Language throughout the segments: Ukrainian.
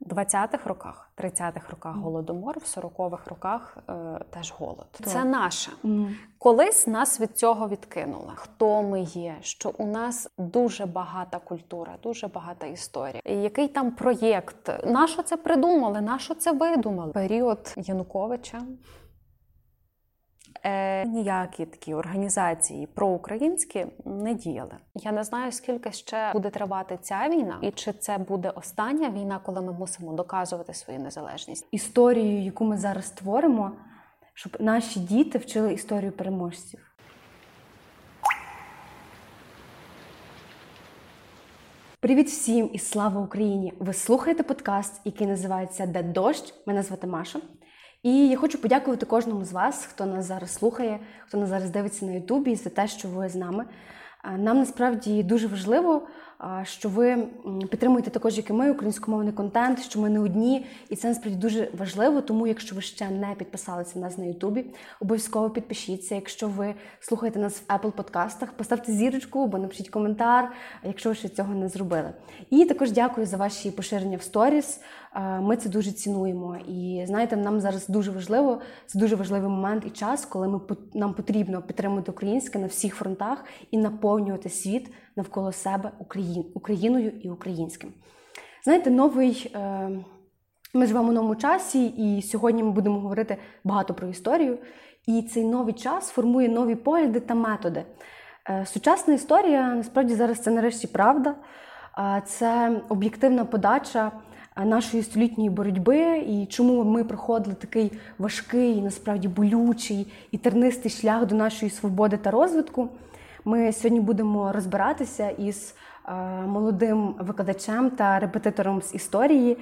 20-х роках, 30-х роках голодомор, в 40-х роках е, теж голод. Так. Це наше. Mm. Колись нас від цього відкинули. Хто ми є? Що у нас дуже багата культура, дуже багата історія. Який там проєкт? Нащо це придумали? Нащо це видумали? Період Януковича е, ніякі такі організації проукраїнські не діяли. Я не знаю, скільки ще буде тривати ця війна, і чи це буде остання війна, коли ми мусимо доказувати свою незалежність. Історію, яку ми зараз створимо, щоб наші діти вчили історію переможців. Привіт всім і слава Україні! Ви слухаєте подкаст, який називається Де дощ. Мене звати Маша. І я хочу подякувати кожному з вас, хто нас зараз слухає, хто нас зараз дивиться на Ютубі за те, що ви з нами. Нам насправді дуже важливо, що ви підтримуєте також, як і ми, українськомовний контент, що ми не одні, і це насправді дуже важливо. Тому, якщо ви ще не підписалися на нас на Ютубі, обов'язково підпишіться. Якщо ви слухаєте нас в Apple подкастах, поставте зірочку або напишіть коментар, якщо ви ще цього не зробили. І також дякую за ваші поширення в сторіс. Ми це дуже цінуємо. І знаєте, нам зараз дуже важливо, це дуже важливий момент і час, коли ми нам потрібно підтримувати українське на всіх фронтах і наповнювати світ навколо себе Україною і українським. Знаєте, новий. Е, ми живемо в новому часі, і сьогодні ми будемо говорити багато про історію. І цей новий час формує нові погляди та методи. Е, сучасна історія насправді зараз це нарешті правда, це об'єктивна подача нашої столітньої боротьби і чому ми проходили такий важкий, насправді болючий і тернистий шлях до нашої свободи та розвитку. Ми сьогодні будемо розбиратися із молодим викладачем та репетитором з історії,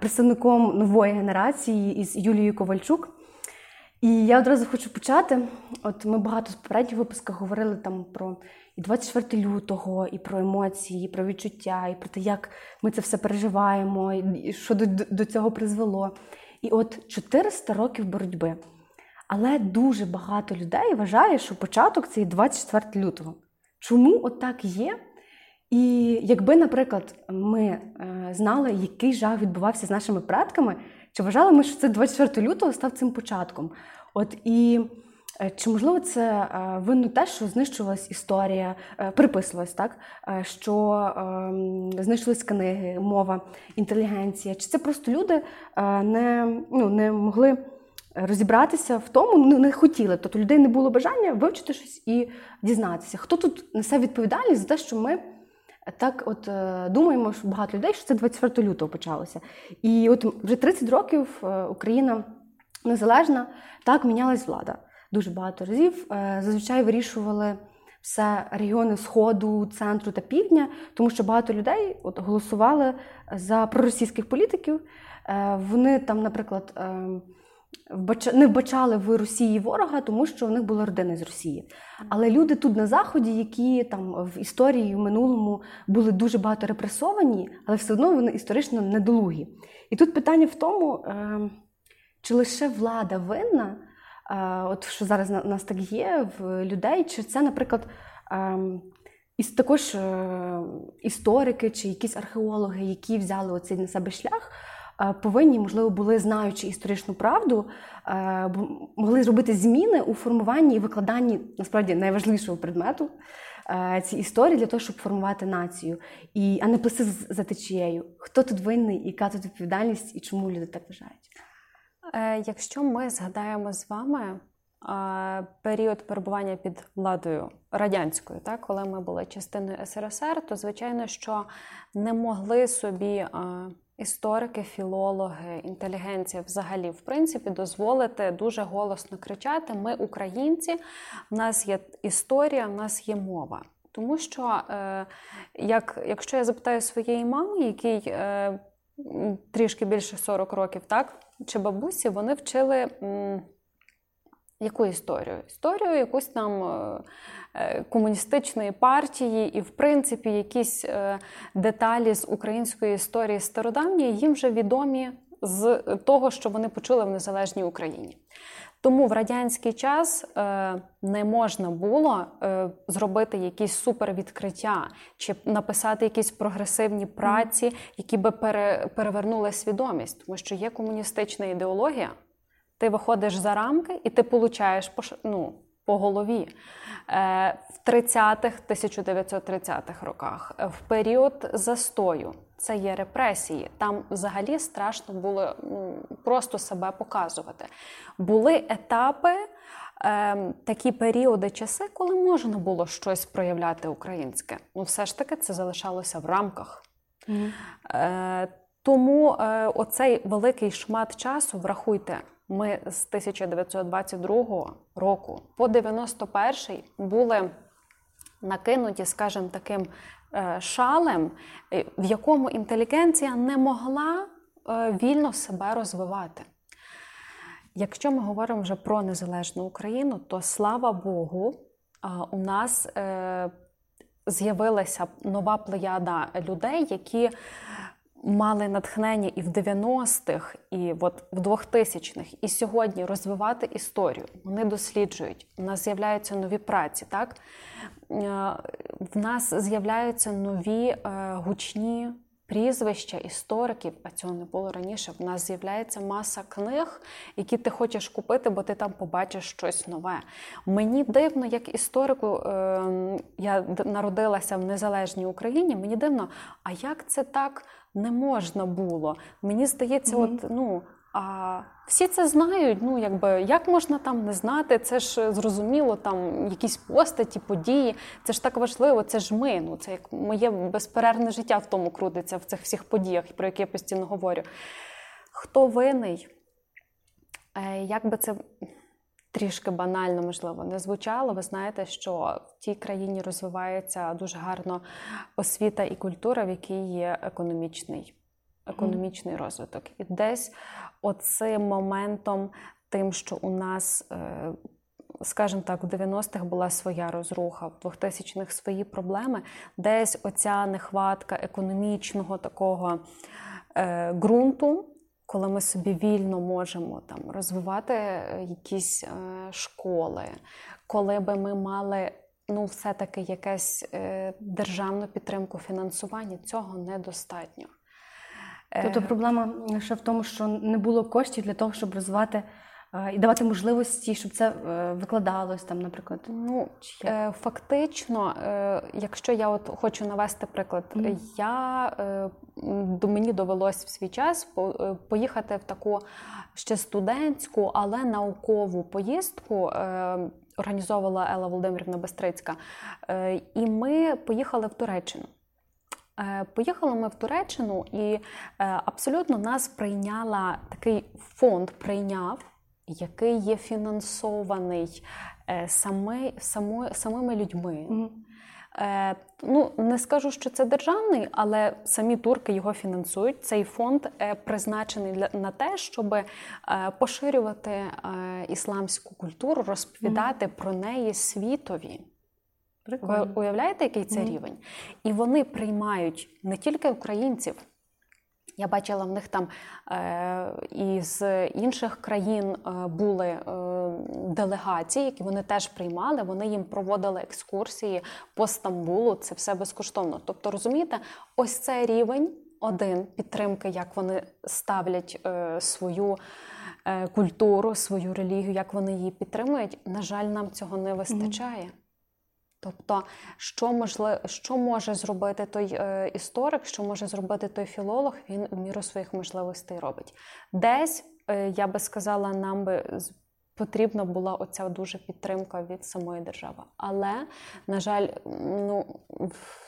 представником нової генерації із Юлією Ковальчук. І я одразу хочу почати. От ми багато в попередніх випусках говорили там про і 24 лютого, і про емоції, і про відчуття, і про те, як ми це все переживаємо, і що до, до цього призвело. І от 400 років боротьби. Але дуже багато людей вважає, що початок це 24 лютого. Чому отак є? І якби, наприклад, ми е, знали, який жах відбувався з нашими предками, чи вважали ми, що це 24 лютого став цим початком? От і Е, чи можливо це е, винно те, що знищувалась історія, е, приписувалась так, що ем, знищились книги, мова, інтелігенція? Чи це просто люди не ну, не могли розібратися в тому, ну не хотіли? Тобто людей не було бажання вивчити щось і дізнатися? Хто тут несе відповідальність за те, що ми так от думаємо, що багато людей, що це 24 лютого почалося? І от вже 30 років Україна незалежна, так мінялась влада дуже багато разів. Е, зазвичай вирішували все регіони Сходу, центру та півдня, тому що багато людей от голосували за проросійських політиків. Е, вони там, наприклад, е, не вбачали в Росії ворога, тому що в них була родина з Росії. Але люди тут на Заході, які там в історії в минулому були дуже багато репресовані, але все одно вони історично недолугі. І тут питання в тому, чи лише влада винна от що зараз у нас так є в людей, чи це, наприклад, ем, і також е, історики чи якісь археологи, які взяли оцей на себе шлях, е, повинні, можливо, були знаючи історичну правду, е, могли зробити зміни у формуванні і викладанні насправді найважливішого предмету ці історії для того, щоб формувати націю, і а не плести за течією. Хто тут винний, яка тут відповідальність і чому люди так вважають? Е, якщо ми згадаємо з вами е, період перебування під владою радянською, так, коли ми були частиною СРСР, то звичайно, що не могли собі е, історики, філологи, інтелігенція взагалі в принципі дозволити дуже голосно кричати: Ми українці, в нас є історія, в нас є мова. Тому що, як, якщо я запитаю своєї мами, який трішки більше 40 років, так, чи бабусі, вони вчили яку історію? Історію якусь там е, е, комуністичної партії, і, в принципі, якісь е, деталі з української історії стародавньої їм вже відомі з того, що вони почули в незалежній Україні. Тому в радянський час е, не можна було е, зробити якісь супервідкриття чи написати якісь прогресивні праці, які би пере, перевернули свідомість, тому що є комуністична ідеологія. Ти виходиш за рамки і ти получаєш по, ну, по голові. Е, в 30-х, 1930-х роках, в період застою це є репресії. Там взагалі страшно було просто себе показувати. Були етапи, е, такі періоди, часи, коли можна було щось проявляти українське. Ну, все ж таки, це залишалося в рамках. Е, Тому е, оцей великий шмат часу, врахуйте, ми з 1922 року по 91-й були накинуті, скажімо, таким шалем, е, в якому інтелігенція не могла е, вільно себе розвивати. Якщо ми говоримо вже про незалежну Україну, то слава Богу, у нас з'явилася нова плеяда людей, які мали натхнення і в 90-х, і от в 2000-х, і сьогодні розвивати історію. Вони досліджують. У нас з'являються нові праці. так? Е, в нас з'являються нові е, гучні прізвища істориків, а цього не було раніше. В нас з'являється маса книг, які ти хочеш купити, бо ти там побачиш щось нове. Мені дивно, як історику, е, я народилася в незалежній Україні. Мені дивно, а як це так не можна було? Мені здається, mm-hmm. от ну. А всі це знають. Ну якби як можна там не знати? Це ж зрозуміло, там якісь постаті, події. Це ж так важливо. Це ж ми. Ну це як моє безперервне життя в тому крутиться в цих всіх подіях, про які я постійно говорю. Хто винний? Е, як би це трішки банально, можливо, не звучало, ви знаєте, що в тій країні розвивається дуже гарно освіта і культура, в якій є економічний економічний розвиток. І десь оцим моментом, тим, що у нас, е, скажімо так, в 90-х була своя розруха, в 2000-х свої проблеми, десь оця нехватка економічного такого е, ґрунту. Коли ми собі вільно можемо там розвивати е, якісь е, школи, коли би ми мали ну, все-таки якесь е, державну підтримку фінансування, цього недостатньо. Тобто е, проблема ще в тому, що не було коштів для того, щоб розвивати і давати можливості, щоб це е, викладалось там, наприклад. Ну фактично, якщо я от хочу навести приклад, mm. я до мені довелось в свій час поїхати в таку ще студентську, але наукову поїздку. Організовувала Елла Володимирівна Бестрицька, і ми поїхали в Туреччину. Е, поїхали ми в Туреччину, і е, абсолютно нас прийняла такий фонд, прийняв, який є фінансований е, сами, само, самими людьми. Mm-hmm. Ну, не скажу, що це державний, але самі турки його фінансують. Цей фонд призначений для на те, щоб поширювати ісламську культуру, розповідати mm-hmm. про неї світові. Прикольно. Ви уявляєте, який це mm. рівень? І вони приймають не тільки українців. Я бачила в них там е, із інших країн е, були е, делегації, які вони теж приймали. Вони їм проводили екскурсії по Стамбулу. Це все безкоштовно. Тобто, розумієте, ось цей рівень один підтримки, як вони ставлять е, свою е, культуру, свою релігію, як вони її підтримують. На жаль, нам цього не вистачає. Тобто, що можливо, що може зробити той е, історик, що може зробити той філолог, він в міру своїх можливостей робить. Десь, е, я би сказала, нам би потрібна була оця дуже підтримка від самої держави. Але, на жаль, ну,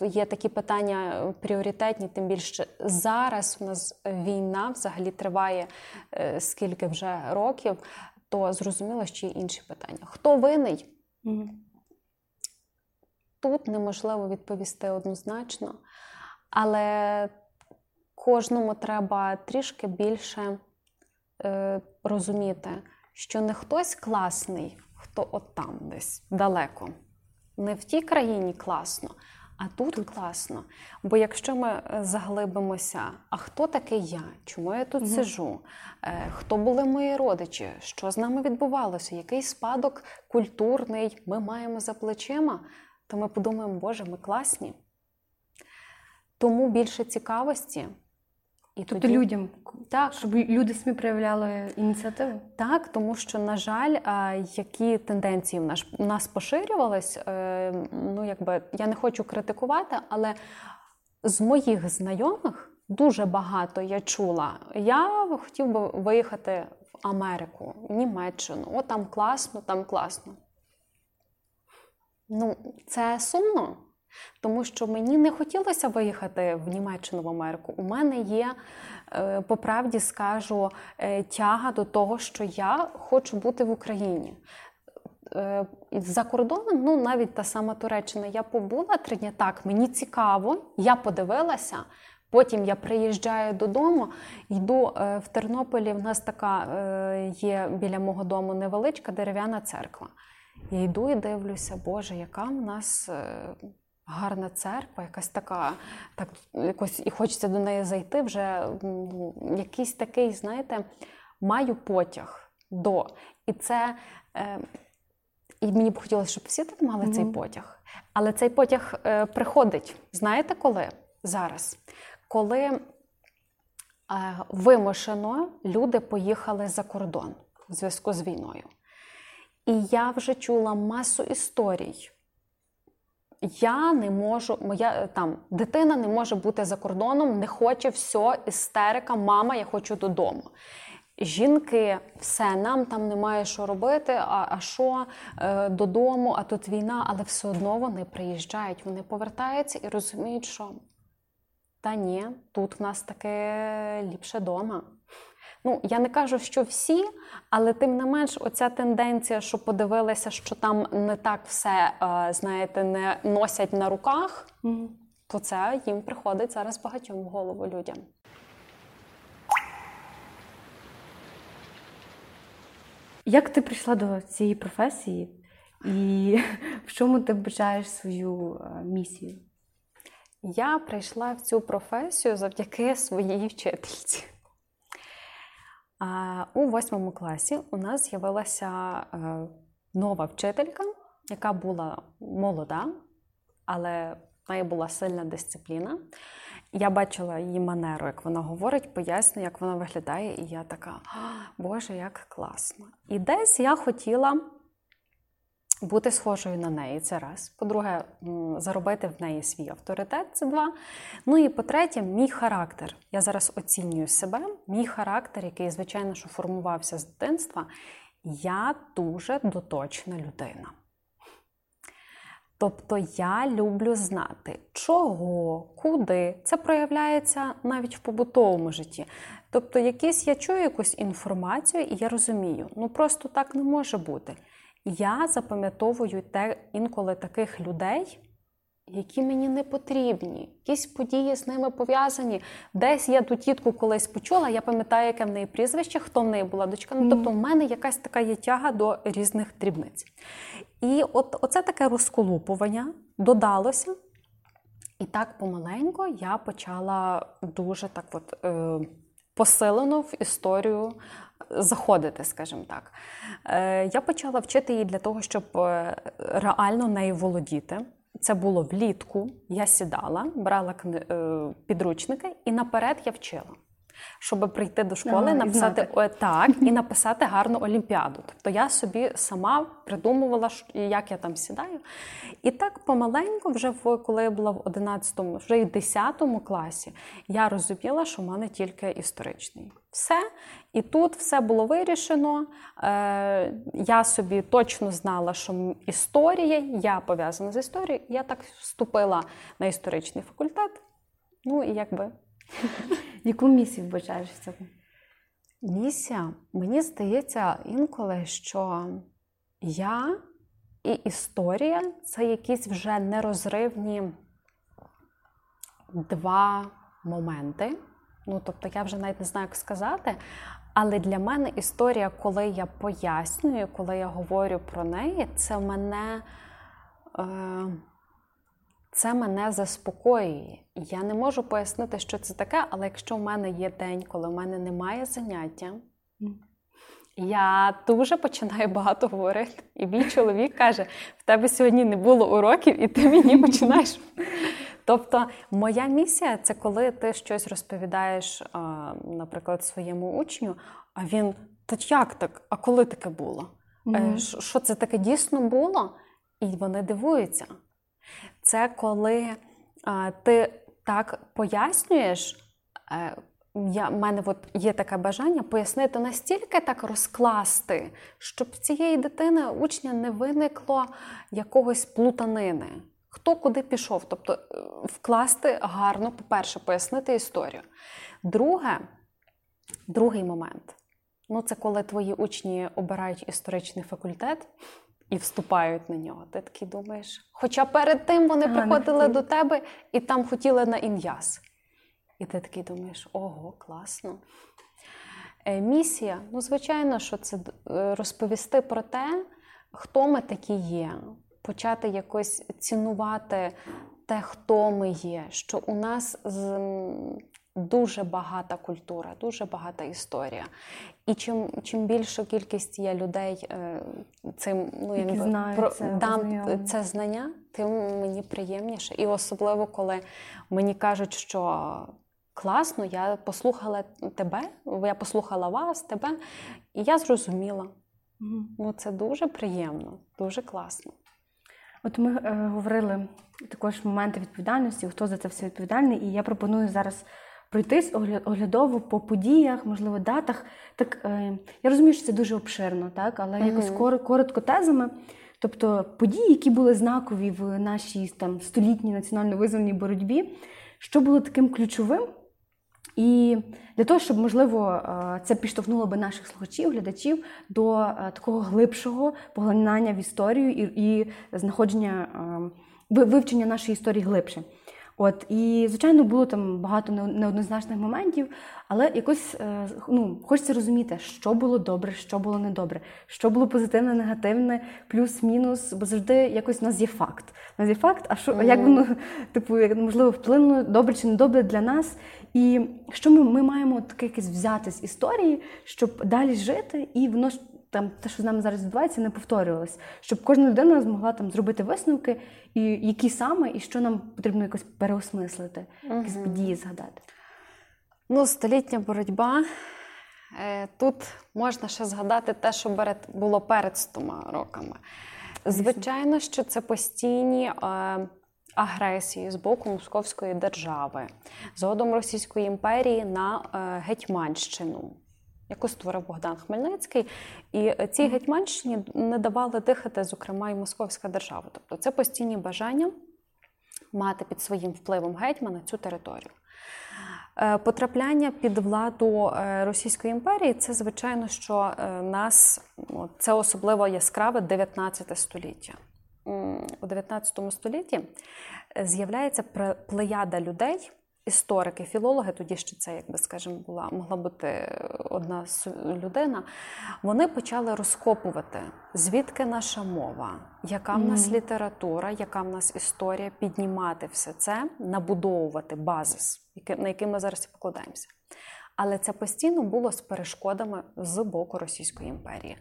є такі питання пріоритетні, тим більше зараз у нас війна взагалі триває е, скільки вже років, то зрозуміло, що є інші питання. Хто винний? Mm-hmm. Тут неможливо відповісти однозначно, але кожному треба трішки більше е, розуміти, що не хтось класний, хто от там десь далеко. Не в тій країні класно, А тут, тут класно. Бо якщо ми е, заглибимося, а хто такий я? Чому я тут угу. сижу? Е, хто були мої родичі? Що з нами відбувалося? Який спадок культурний ми маємо за плечима? То ми подумаємо, Боже, ми класні. Тому більше цікавості. І тобто тоді... людям, так. щоб люди самі проявляли ініціативу? Так, тому що, на жаль, які тенденції в нас у нас поширювались, е, ну якби я не хочу критикувати, але з моїх знайомих дуже багато я чула. Я хотів би виїхати в Америку, в Німеччину. О, там класно, там класно. Ну, це сумно. Тому що мені не хотілося виїхати в Німеччину в Америку. У мене є, е, по правді скажу, е, тяга до того, що я хочу бути в Україні. Е, за кордоном, ну навіть та сама Туреччина, я побула три дні так, мені цікаво, я подивилася. Потім я приїжджаю додому, йду в Тернополі. В нас така є біля мого дому невеличка дерев'яна церква. Я йду і дивлюся, Боже, яка в нас гарна церква, якась така, так якось і хочеться до неї зайти. Вже ну, якийсь такий, знаєте, маю потяг до. І це е, і мені б хотілося, щоб всі так мали mm-hmm. цей потяг. Але цей потяг е, приходить. Знаєте коли? Зараз. Коли е, вимушено люди поїхали за кордон у зв'язку з війною. І я вже чула масу історій я не можу, моя е, там дитина не може бути за кордоном, не хоче все, істерика, мама, я хочу додому. Жінки, все, нам там немає що робити, а а що е, додому, а тут війна, але все одно вони приїжджають, вони повертаються і розуміють, що та ні, тут в нас таке ліпше дома. Ну, я не кажу, що всі, але тим не менш, оця тенденція, що подивилися, що там не так все, е, знаєте, не носять на руках, то це їм приходить зараз багатьом в голову людям. Як ти прийшла до цієї професії і в чому ти вбачаєш свою е, місію? Я прийшла в цю професію завдяки своїй вчительці. У восьмому класі у нас з'явилася е, нова вчителька, яка була молода, але в неї була сильна дисципліна. Я бачила її манеру, як вона говорить, пояснює, як вона виглядає, і я така, Боже, як класно! І десь я хотіла бути схожою на неї це раз. По-друге, заробити в неї свій авторитет це два. Ну і по-третє, мій характер. Я зараз оцінюю себе. Мій характер, який, звичайно, що формувався з дитинства, я дуже доточна людина. Тобто я люблю знати, чого, куди. Це проявляється навіть в побутовому житті. Тобто, якісь я чую якусь інформацію, і я розумію, ну просто так не може бути. Я запам'ятовую те інколи таких людей, які мені не потрібні. Якісь події з ними пов'язані. Десь я ту тітку колись почула, я пам'ятаю, яке в неї прізвище, хто в неї була дочка. Ну, Тобто, в мене якась така є тяга до різних дрібниць. І от оце таке розколупування додалося. І так помаленько я почала дуже так от е, посилено в історію заходити, скажімо так. Е, я почала вчити її для того, щоб е, реально нею володіти. Це було влітку. Я сідала, брала е, підручники і наперед я вчила щоб прийти до школи, ага, написати і так і написати гарну олімпіаду. Тобто я собі сама придумувала, як я там сідаю. І так помаленьку, вже в коли я була в 11-му, вже і 10 класі, я розуміла, що в мене тільки історичний. Все. І тут все було вирішено. Е, Я собі точно знала, що історія, я пов'язана з історією. Я так вступила на історичний факультет. Ну і якби Яку місію вбачаєш в цьому? Місія, мені здається, інколи, що я і історія це якісь вже нерозривні два моменти. Ну, тобто, я вже навіть не знаю, як сказати. Але для мене історія, коли я пояснюю, коли я говорю про неї, це мене. Е, це мене заспокоює. Я не можу пояснити, що це таке, але якщо в мене є день, коли в мене немає заняття, я дуже починаю багато говорити. І мій чоловік каже: в тебе сьогодні не було уроків, і ти мені починаєш. Тобто, моя місія це коли ти щось розповідаєш, наприклад, своєму учню, а він та як так? А коли таке було? Mm-hmm. Що це таке дійсно було? І вони дивуються. Це коли а, ти так пояснюєш. Е, я, в мене от є таке бажання пояснити настільки так розкласти, щоб в цієї дитини учня не виникло якогось плутанини. Хто куди пішов, тобто е, вкласти гарно, по-перше, пояснити історію. Друге, другий момент ну це коли твої учні обирають історичний факультет і вступають на нього. Ти такий думаєш. Хоча перед тим вони ага, приходили до тебе і там хотіли на ін'яз. І ти такий думаєш, ого, класно. Е, місія, ну, звичайно, що це е, розповісти про те, хто ми такі є, почати якось цінувати те, хто ми є, що у нас з. Дуже багата культура, дуже багата історія. І чим чим більша кількість є людей е, цим ну, Які знають про, це, дам це знання, тим мені приємніше. І особливо, коли мені кажуть, що класно, я послухала тебе, я послухала вас, тебе, і я зрозуміла. Угу. Ну, Це дуже приємно, дуже класно. От ми е, говорили також моменти відповідальності, хто за це все відповідальний, і я пропоную зараз пройтись оглядово по подіях, можливо, датах. Так е, я розумію, що це дуже обширно, так, але угу. якось коротко тезами. Тобто події, які були знакові в нашій там столітній національно-визвольній боротьбі, що було таким ключовим. І для того, щоб можливо е, це підштовхнуло би наших слухачів, глядачів до е, такого глибшого поглинання в історію і і знаходження вивчення нашої історії глибше. От і звичайно було там багато неоднозначних моментів, але якось е, ну хочеться розуміти, що було добре, що було недобре, що було позитивне, негативне, плюс-мінус, бо завжди якось у нас є факт. У нас є факт, а що mm-hmm. як воно типу як можливо вплинуло добре чи недобре для нас, і що ми ми маємо таке якесь взяти з історії, щоб далі жити, і воно там те, що з нами зараз відбувається, не повторювалось, щоб кожна людина змогла там зробити висновки, і які саме, і що нам потрібно якось переосмислити, угу. якісь події згадати. Ну, столітня боротьба. Е, тут можна ще згадати те, що було перед 100 роками. Звичайно, що це постійні е, агресії з боку Московської держави, згодом Російської імперії на е, Гетьманщину яку створив Богдан Хмельницький. І цій Гетьманщині не давали дихати, зокрема, і Московська держава. Тобто це постійні бажання мати під своїм впливом гетьмана цю територію. Е, потрапляння під владу е, Російської імперії це, звичайно, що е, нас це особливо яскраве 19 століття. У 19 столітті з'являється плеяда людей, історики, філологи, тоді ще це, якби скажімо, була могла бути одна людина. Вони почали розкопувати, звідки наша мова, яка в нас література, яка в нас історія, піднімати все це, набудовувати базис, на який ми зараз і покладаємося. Але це постійно було з перешкодами з боку Російської імперії.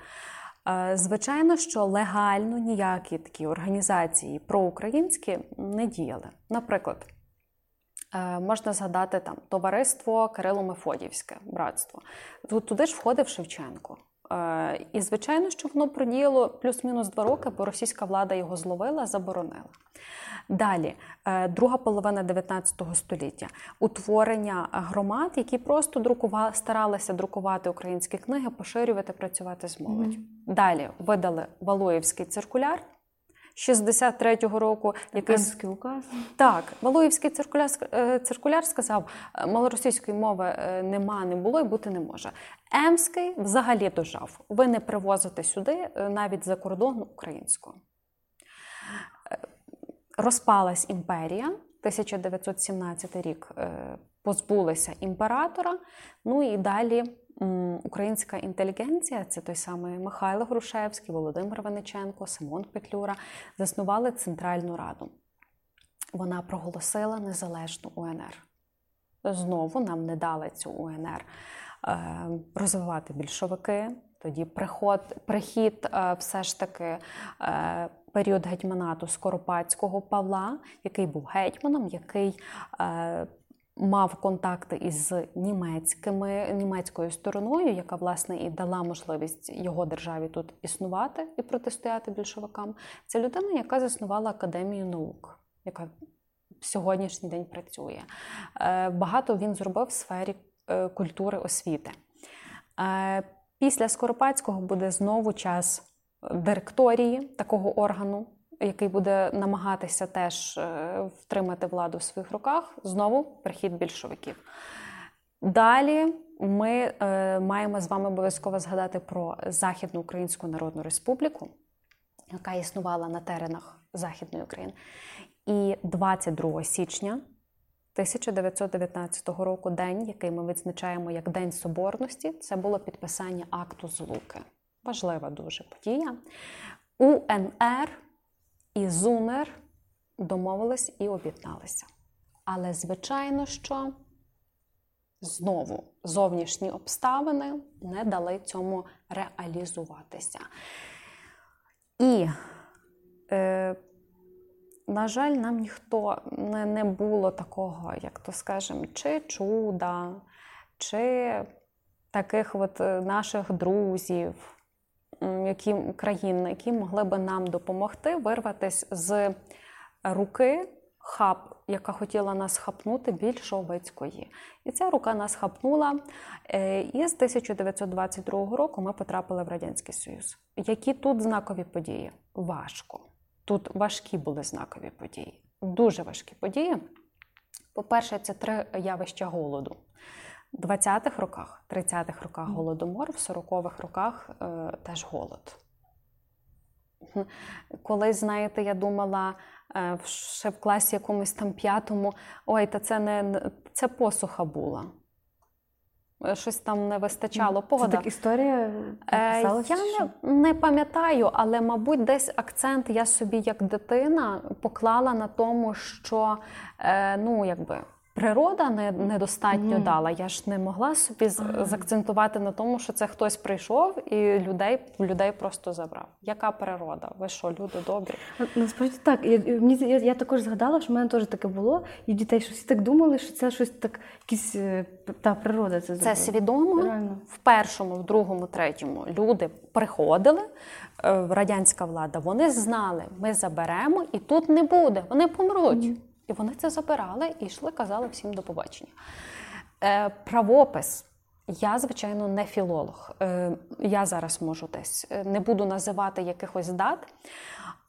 Е, звичайно, що легально ніякі такі організації проукраїнські не діяли. Наприклад, Е, можна згадати там товариство Кирило-Мефодіївське братство. Туди ж входив Шевченко. Е, і, звичайно, що воно продіяло плюс-мінус два роки, бо російська влада його зловила, заборонила. Далі, е, друга половина 19 століття, утворення громад, які просто друкували, старалися друкувати українські книги, поширювати, працювати з молоддю. Mm-hmm. Далі видали Валуєвський циркуляр. 63-го року якийсь указ. Так, Валуївський циркуляр е, циркуляр сказав, «Е, малоросійської мови е, нема, не було і бути не може. Емський взагалі дожав. Ви не привозите сюди навіть за кордон українську. Розпалась імперія. 1917 рік позбулися імператора. Ну і далі Українська інтелігенція це той самий Михайло Грушевський, Володимир Вениченко, Симон Петлюра заснували Центральну Раду. вона проголосила незалежну УНР. Знову нам не дали цю УНР е, розвивати більшовики. Тоді приход, прихід е, все ж таки е, період гетьманату Скоропадського Павла, який був гетьманом, який мав контакти із німецькими німецькою стороною, яка власне і дала можливість його державі тут існувати і протистояти більшовикам. Це людина, яка заснувала академію наук, яка в сьогоднішній день працює. Е, багато він зробив в сфері е, культури освіти. Е, після Скоропадського буде знову час директорії такого органу який буде намагатися теж е, втримати владу в своїх руках, знову прихід більшовиків. Далі ми е, маємо з вами обов'язково згадати про Західну Українську Народну Республіку, яка існувала на теренах Західної України. І 22 січня 1919 року, день, який ми відзначаємо як День Соборності, це було підписання акту Злуки. Важлива дуже подія. УНР і Зунер домовились і об'єдналися. Але, звичайно, що знову зовнішні обставини не дали цьому реалізуватися. І, е, на жаль, нам ніхто не, не було такого, як то скажемо, чи чуда, чи таких от е, наших друзів які країни, які могли би нам допомогти вирватися з руки хаб, яка хотіла нас хапнути більшовицької. І ця рука нас хапнула. Е, і з 1922 року ми потрапили в Радянський Союз. Які тут знакові події? Важко. Тут важкі були знакові події, дуже важкі події. По-перше, це три явища голоду. 20-х роках, 30-х роках голодомор, в 40-х роках е, теж голод. Колись, знаєте, я думала е, ще в класі якомусь там п'ятому, ой, та це не це посуха була. Е, щось там не вистачало погода. Це так історія е, Я не, не пам'ятаю, але, мабуть, десь акцент я собі як дитина поклала на тому, що е, ну, якби. Природа не, недостатньо mm. дала. Я ж не могла собі ага. закцентувати на тому, що це хтось прийшов і людей людей просто забрав. Яка природа? Ви що, люди добрі? Насправді так. Я мені я, я також згадала, що в мене теж таке було, і дітей що всі так думали, що це щось так, якісь е, та природа. Це Це свідомо Реально. в першому, в другому, третьому люди приходили. Е, радянська влада, вони знали, ми заберемо, і тут не буде. Вони помруть. Mm. І вони це забирали і йшли, казали всім до побачення. Е, Правопис. Я, звичайно, не філолог. Е, Я зараз можу десь е, не буду називати якихось дат.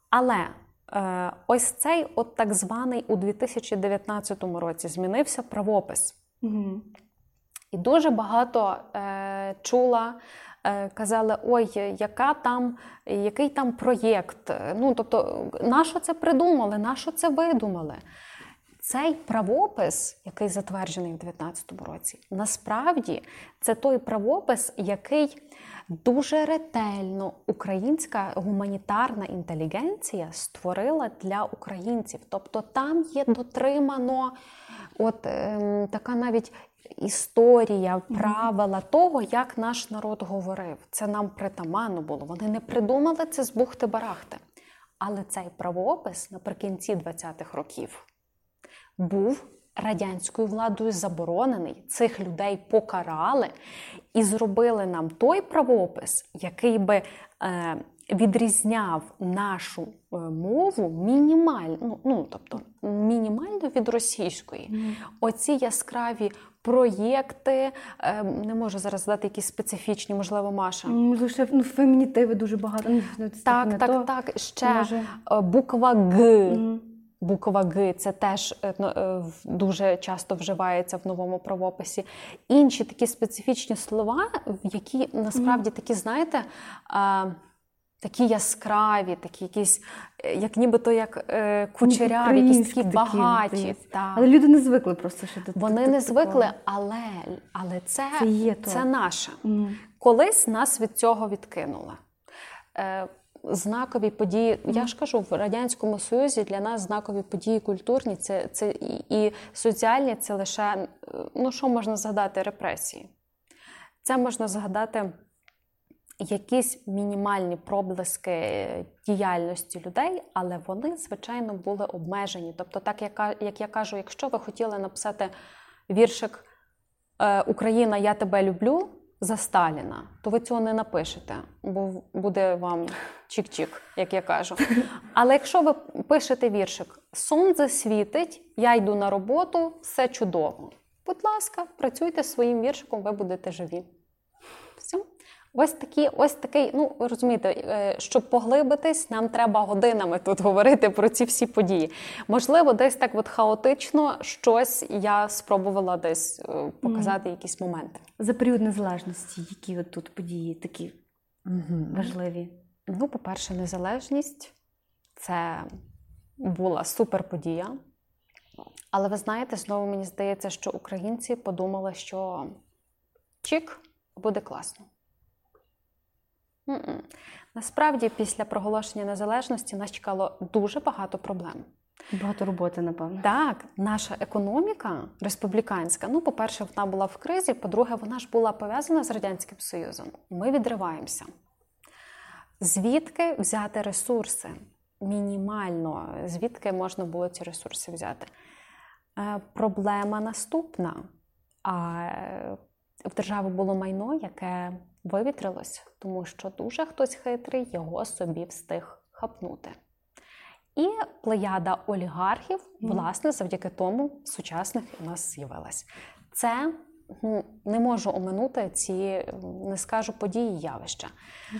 Але е, ось цей от так званий у 2019 році змінився правопис. Угу. І дуже багато е, чула. Е, казали, ой, яка там, який там проєкт? Ну, тобто, на що це придумали, на що це видумали? Цей правопис, який затверджений в 2019 році, насправді це той правопис, який дуже ретельно українська гуманітарна інтелігенція створила для українців. Тобто там є дотримано от е, така навіть історія, правила того, як наш народ говорив. Це нам притаманно було. Вони не придумали це з бухти-барахти. Але цей правопис наприкінці 20-х років був радянською владою заборонений. Цих людей покарали і зробили нам той правопис, який би е, відрізняв нашу е, мову мінімально, ну, ну тобто мінімально від російської. Mm. Оці яскраві. Проєкти, е, не можу зараз задати якісь специфічні, можливо, Маша. Лише ну, фемінітиви дуже багато. Ну, так, так, так. Ще може... Е, буква Г. Mm. Буква Г це теж е, ну, е, дуже часто вживається в новому правописі. Інші такі специфічні слова, які насправді такі, знаєте, такі яскраві, такі якісь, е, як нібито як кучеряві, якісь такі багаті. Але люди не звикли просто що Вони не звикли, але але це це, наше. Колись нас від цього відкинули. Знакові події. Mm. Я ж кажу, в радянському союзі для нас знакові події культурні, це це і, і соціальні це лише ну що можна згадати репресії. Це можна згадати якісь мінімальні проблиски діяльності людей, але вони, звичайно, були обмежені. Тобто, так як, як я кажу, якщо ви хотіли написати віршик е, Україна, я тебе люблю за Сталіна, то ви цього не напишете, бо буде вам чік-чік, як я кажу. Але якщо ви пишете віршик Сонце світить, я йду на роботу, все чудово. Будь ласка, працюйте своїм віршиком, ви будете живі. Все. Ось такі, ось такий, ну розумієте, е, щоб поглибитись, нам треба годинами тут говорити про ці всі події. Можливо, десь так от хаотично щось я спробувала десь е, показати, mm. якісь моменти. За період незалежності, які от тут події такі mm-hmm. важливі? Ну, по-перше, незалежність це була суперподія. Але ви знаєте, знову мені здається, що українці подумали, що чік буде класно. Mm-mm. Насправді, після проголошення незалежності нас чекало дуже багато проблем. Багато роботи, напевно. Так, наша економіка республіканська. Ну, по-перше, вона була в кризі. По-друге, вона ж була пов'язана з Радянським Союзом. Ми відриваємося. Звідки взяти ресурси? Мінімально, звідки можна було ці ресурси взяти? Е, проблема наступна. А в держави було майно, яке вивітрилось, тому що дуже хтось хитрий його собі встиг хапнути. І плеяда олігархів, власне, завдяки тому сучасних у нас з'явилась. Це ну, не можу оминути ці, не скажу події явища.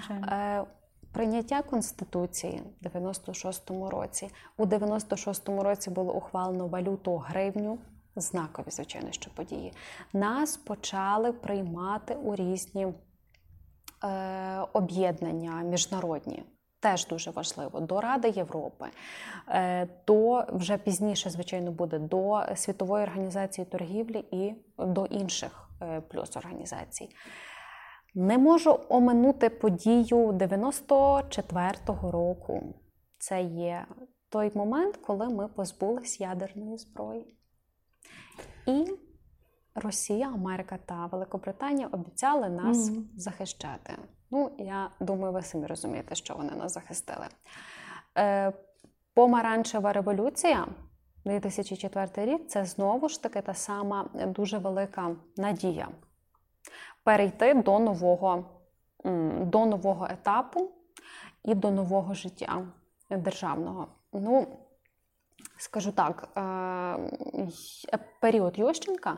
Е, Прийняття Конституції в 96-му році. У 96-му році було ухвалено валюту гривню знакові, звичайно, що події, нас почали приймати у різні е, об'єднання міжнародні. Теж дуже важливо до Ради Європи, е, до вже пізніше, звичайно, буде до Світової організації торгівлі і до інших е, плюс організацій. Не можу оминути подію 94-го року. Це є той момент, коли ми позбулись ядерної зброї. І Росія, Америка та Великобританія обіцяли нас mm-hmm. захищати. Ну, я думаю, ви самі розумієте, що вони нас захистили. Е, Помаранчева революція 2004 рік це знову ж таки та сама дуже велика надія перейти до нового, до нового етапу і до нового життя державного. Ну, Скажу так, е, період Ющенка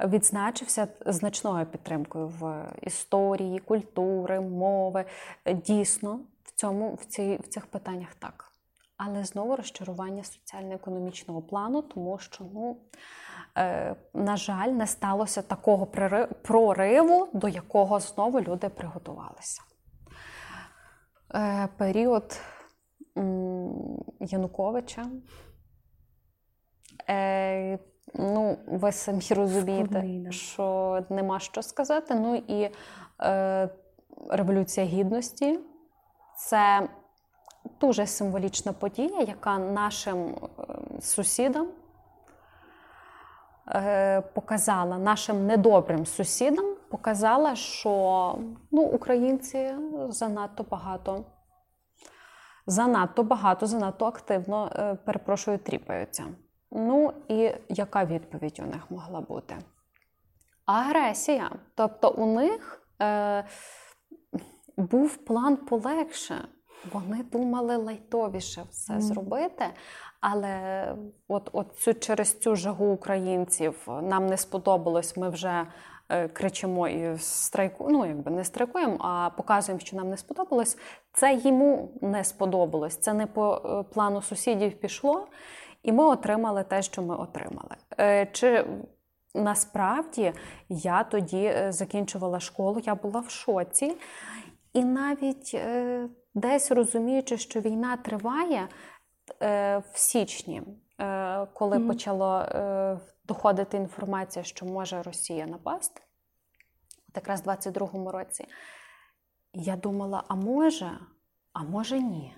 відзначився значною підтримкою в історії, культури, мови. Дійсно, в цьому в, ці, в цих питаннях так. Але знову розчарування соціально-економічного плану, тому що, ну, на жаль, не сталося такого прориву, до якого знову люди приготувалися. Е, період Януковича. Е, Ну, ви самі розумієте, Скудний, що нема що сказати. Ну і е, Революція Гідності це дуже символічна подія, яка нашим е, сусідам е, показала, нашим недобрим сусідам показала, що ну, українці занадто багато. Занадто багато, занадто активно, е, перепрошую, тріпаються. Ну і яка відповідь у них могла бути? Агресія. Тобто у них е, був план полегше. Вони думали лайтовіше все mm. зробити, але от, от цю, через цю жагу українців нам не сподобалось, ми вже е, кричимо і страйкуємо, ну якби не страйкуємо, а показуємо, що нам не сподобалось. Це йому не сподобалось. Це не по е, плану сусідів пішло. І ми отримали те, що ми отримали. Е, чи насправді я тоді е, закінчувала школу, я була в шоці, і навіть е, десь розуміючи, що війна триває в січні, коли mm-hmm. почала доходити інформація, що може Росія напасти, от якраз в 22-му році, я думала, а може, а може ні,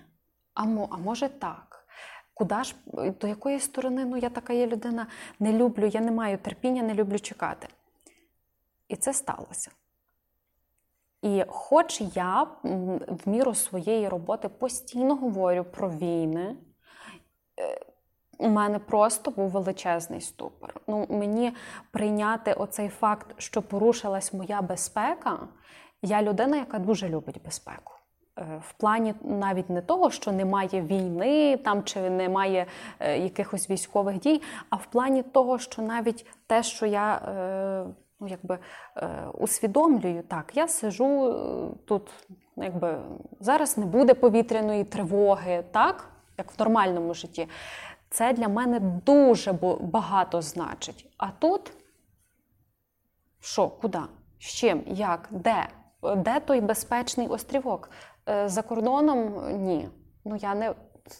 а, а може так. Куди ж, до якої сторони ну я така є людина, не люблю, я не маю терпіння, не люблю чекати. І це сталося. І хоч я в міру своєї роботи постійно говорю про війни, е, у мене просто був величезний ступор. Ну, Мені прийняти оцей факт, що порушилась моя безпека, я людина, яка дуже любить безпеку. Е, в плані навіть не того, що немає війни там чи немає е, якихось військових дій, а в плані того, що навіть те, що я ну, якби е, усвідомлюю, так, я сижу е, тут, якби зараз не буде повітряної тривоги, так, як в нормальному житті. Це для мене дуже багато значить. А тут що, куди? З чим, як, де? Де той безпечний острівок? Е, за кордоном ні. Ну я не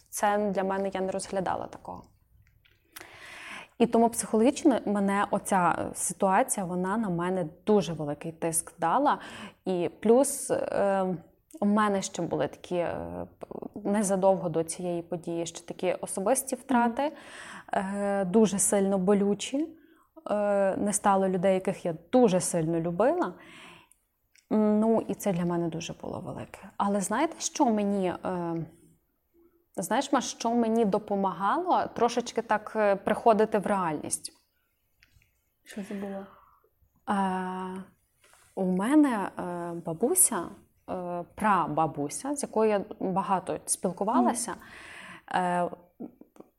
це для мене я не розглядала такого. І тому психологічно мене оця ситуація вона на мене дуже великий тиск дала. І плюс е, у мене ще були такі е, незадовго до цієї події ще такі особисті втрати, е, дуже сильно болючі. Е, не стало людей, яких я дуже сильно любила. Ну, і це для мене дуже було велике. Але знаєте, що мені. Знаєш, Маш, що мені допомагало трошечки так е, приходити в реальність? Що це було? Е, у мене е, бабуся, е, прабабуся, з якою я багато спілкувалася, е,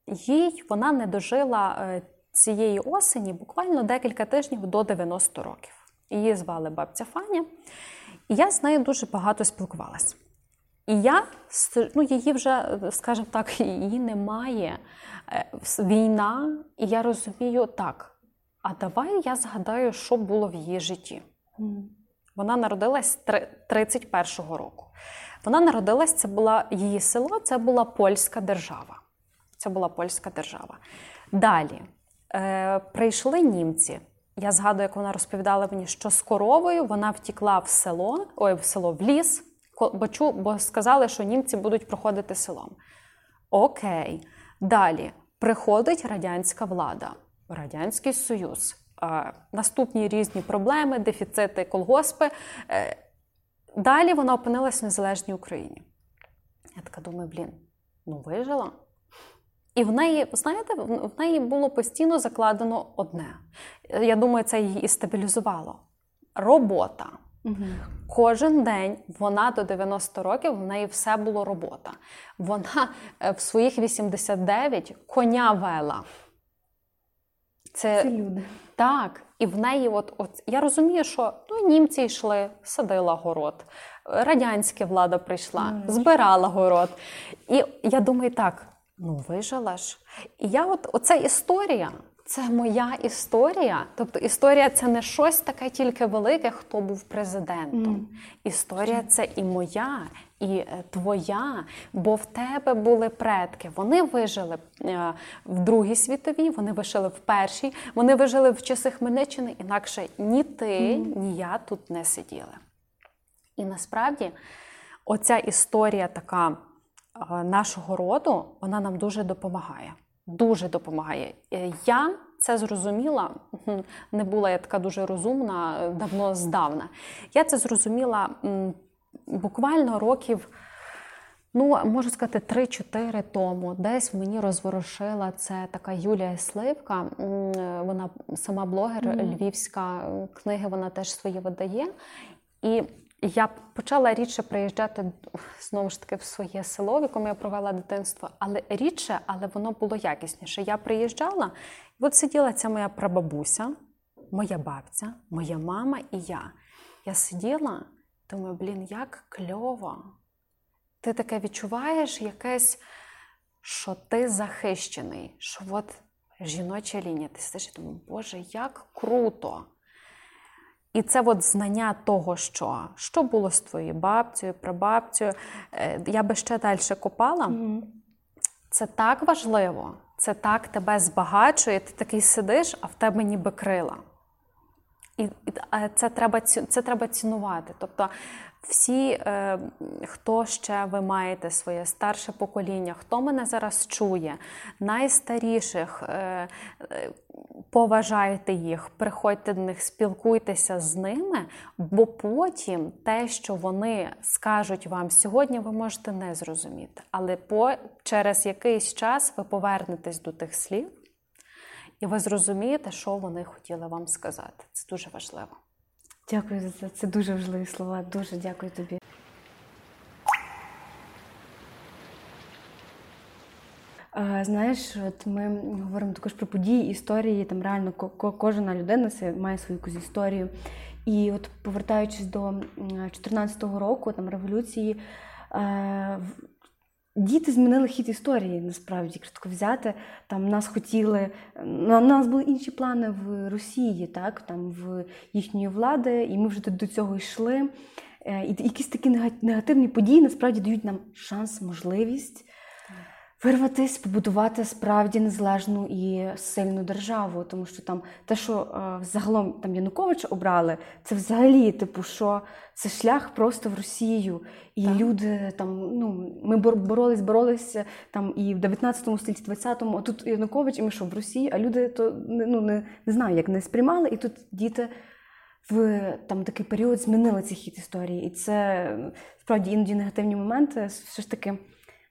їй вона не дожила е, цієї осені буквально декілька тижнів до 90 років. Її звали бабця Фаня, і я з нею дуже багато спілкувалася. І я ну, її вже, скажімо так, її немає. Е, війна, і я розумію так. А давай я згадаю, що було в її житті. Вона народилась 31-го року. Вона народилась, це була її село, це була польська держава. Це була польська держава. Далі е, прийшли німці. Я згадую, як вона розповідала мені, що з коровою вона втікла в село, ой, в село в ліс бо, чу, бо сказали, що німці будуть проходити селом. Окей. Далі приходить радянська влада, Радянський Союз. Е, наступні різні проблеми, дефіцити, колгоспи. Е, далі вона опинилась в незалежній Україні. Я така думаю, блін, ну вижила. І в неї, знаєте, в неї було постійно закладено одне. Я думаю, це її і стабілізувало. Робота. Угу. Кожен день вона до 90 років в неї все було робота. Вона е, в своїх 89 коня вела. Це, Це люди. Так. І в неї, от, от я розумію, що ну, німці йшли, садила город, радянська влада прийшла, mm. збирала город. І я думаю, так, ну вижила ж. І я от оця історія. Це моя історія. Тобто історія це не щось таке тільки велике, хто був президентом. Mm. Історія це і моя, і е, твоя, бо в тебе були предки. Вони вижили е, в Другій світовій, вони вижили в першій, вони вижили в часи Хмельниччини, інакше ні ти, mm. ні я тут не сиділи. І насправді оця історія така е, нашого роду, вона нам дуже допомагає дуже допомагає. Е, я це зрозуміла, не була я така дуже розумна, е, давно здавна. Я це зрозуміла буквально років. Ну, можу сказати, 3-4 тому десь в мені розворушила це така Юлія Сливка. Вона сама блогер mm. львівська книги, вона теж свої видає. І я почала рідше приїжджати знову ж таки в своє село, в якому я провела дитинство, але рідше, але воно було якісніше. Я приїжджала, і от сиділа ця моя прабабуся, моя бабця, моя мама і я. Я сиділа, думаю, блін, як кльово. Ти таке відчуваєш якесь, що ти захищений, що от жіноча лінія. Ти сидиш і думаєш, Боже, як круто! І це от знання того, що що було з твоєю бабцею, прабабцею. Е, я би ще далі копала. Mm-hmm. Це так важливо, це так тебе збагачує. Ти такий сидиш, а в тебе ніби крила. І це треба це треба цінувати. Тобто всі, е, хто ще ви маєте своє старше покоління, хто мене зараз чує, найстаріших, е, е, поважайте їх, приходьте до них, спілкуйтеся з ними, бо потім те, що вони скажуть вам сьогодні, ви можете не зрозуміти. Але по, через якийсь час ви повернетесь до тих слів. І ви зрозумієте, що вони хотіли вам сказати. Це дуже важливо. Дякую за це. Це дуже важливі слова. Дуже дякую тобі. Знаєш, от ми говоримо також про події, історії. Там реально кожна людина має свою якусь історію. І от повертаючись до 2014 року, там революції, Діти змінили хід історії, насправді, якщо взяти. Там нас хотіли, на нас були інші плани в Росії, так, там в їхньої влади, і ми вже до цього йшли. Е, і якісь такі негативні події насправді дають нам шанс, можливість вирватися, побудувати справді незалежну і сильну державу. Тому що там те, що е, загалом там Януковича обрали, це взагалі, типу, що це шлях просто в Росію. І так. люди там, ну ми боролись, боролися там і в 19 столітті, 20-му, а тут Янукович, і ми що в Росії, а люди то ну не, не знаю, як не сприймали, і тут діти. В там такий період змінили цей хід історії, і це справді іноді негативні моменти все ж таки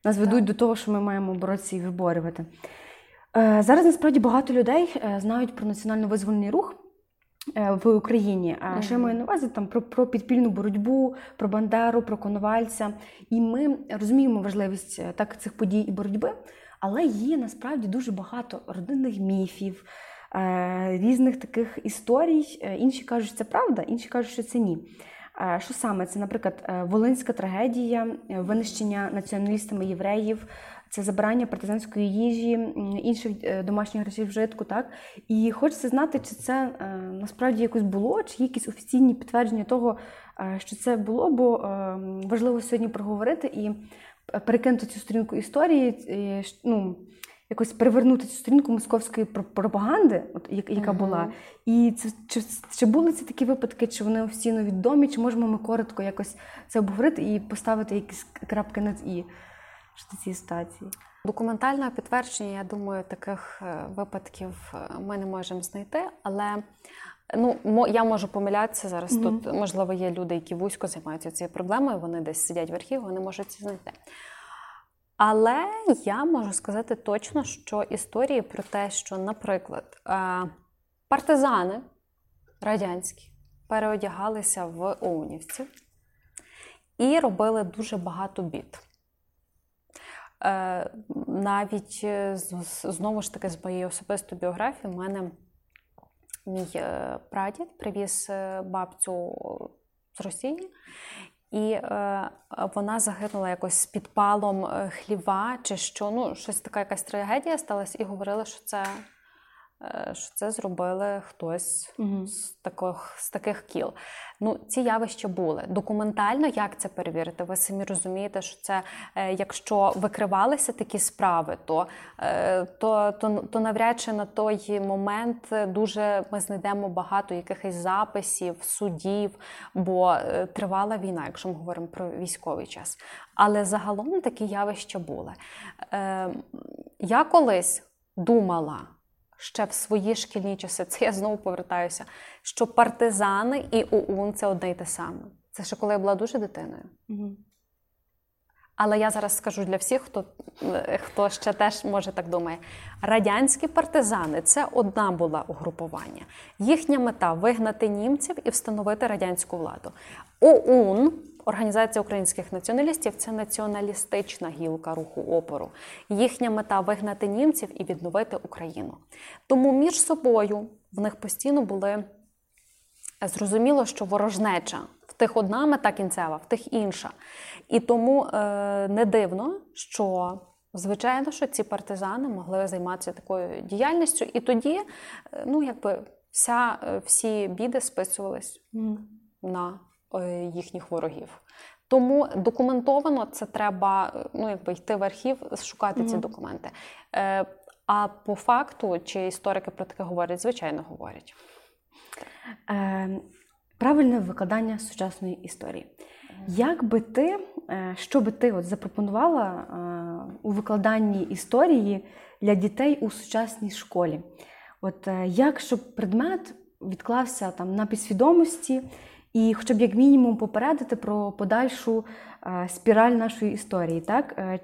нас ведуть до того, що ми маємо боротися і виборювати. Е, зараз насправді багато людей е, знають про національно-визвольний рух. Е, в Україні, а mm-hmm. що я маю на увазі там про про підпільну боротьбу, про Бандеру, про Коновальця. І ми розуміємо важливість так цих подій і боротьби, але є насправді дуже багато родинних міфів, різних таких історій. Інші кажуть, що це правда, інші кажуть, що це ні. Що саме? Це, наприклад, е, волинська трагедія, е, винищення націоналістами євреїв, це забирання партизанської їжі, інших е, домашніх речей вжитку. Так? І хочеться знати, чи це насправді якось було, чи якісь офіційні підтвердження того, що це було, бо важливо сьогодні проговорити і перекинути цю сторінку історії. ну, якось привернути цю сторінку московської пропаганди, от яка uh-huh. була. І це чи, чи були це такі випадки, чи вони офіційно відомі, чи можемо ми коротко якось це обговорити і поставити якісь крапки над і що цієї ситуації? Документальне підтвердження, я думаю, таких е, випадків е, ми не можемо знайти, але ну я можу помилятися зараз. Mm-hmm. Тут можливо є люди, які вузько займаються цією проблемою. Вони десь сидять в архіві, вони можуть це знайти. Але я можу сказати точно, що історії про те, що, наприклад, е, партизани радянські переодягалися в оунівців і робили дуже багато бід. Е, навіть е, знову ж таки з моєї особистої біографії, в мене мій прадід привіз бабцю з Росії. І е, вона загинула якось з підпалом е, хліва, чи що. Ну, щось така якась трагедія сталася, і говорили, що це що це зробили хтось угу. з таких з таких кіл. Ну, ці явища були документально. Як це перевірити? Ви самі розумієте, що це е, якщо викривалися такі справи, то е, то, то, то навряд чи на той момент дуже ми знайдемо багато якихось записів, судів, бо тривала війна, якщо ми говоримо про військовий час. Але загалом такі явища були. Я колись думала ще в свої шкільні часи, це я знову повертаюся, що партизани і ОУН це одне й те саме. Це ще коли я була дуже дитиною. Угу. Але я зараз скажу для всіх, хто хто ще теж може так думає. Радянські партизани це одна була угрупування. Їхня мета вигнати німців і встановити радянську владу. ОУН Організація українських націоналістів це націоналістична гілка руху опору. Їхня мета вигнати німців і відновити Україну. Тому між собою в них постійно були зрозуміло, що ворожнеча тих одна мета кінцева, в тих інша. І тому е, не дивно, що. Звичайно, що ці партизани могли займатися такою діяльністю, і тоді, е, ну якби вся, е, всі біди списувались mm. на Е, їхніх ворогів. Тому документовано це треба ну, якби йти в архів, шукати mm ці документи. Е, А по факту, чи історики про таке говорять, звичайно говорять. Е, правильне викладання сучасної історії. Як би ти, е, що би ти от запропонувала е, у викладанні історії для дітей у сучасній школі? От е, як щоб предмет відклався там на підсвідомості і, хоча б як мінімум, попередити про подальшу спіраль нашої історії, так?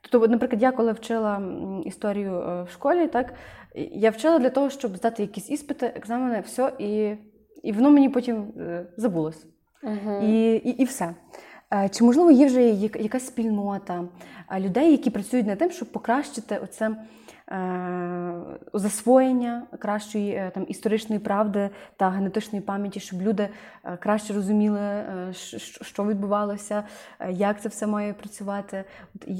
Тобто, наприклад, я коли вчила історію в школі, так я вчила для того, щоб здати якісь іспити, екзамени, все, і і воно мені потім забулось. Угу. І, і, І все. Е, чи можливо є вже якась спільнота е, людей, які працюють над тим, щоб покращити оце е, засвоєння кращої там історичної правди та генетичної пам'яті, щоб люди краще розуміли, що відбувалося, як це все має працювати?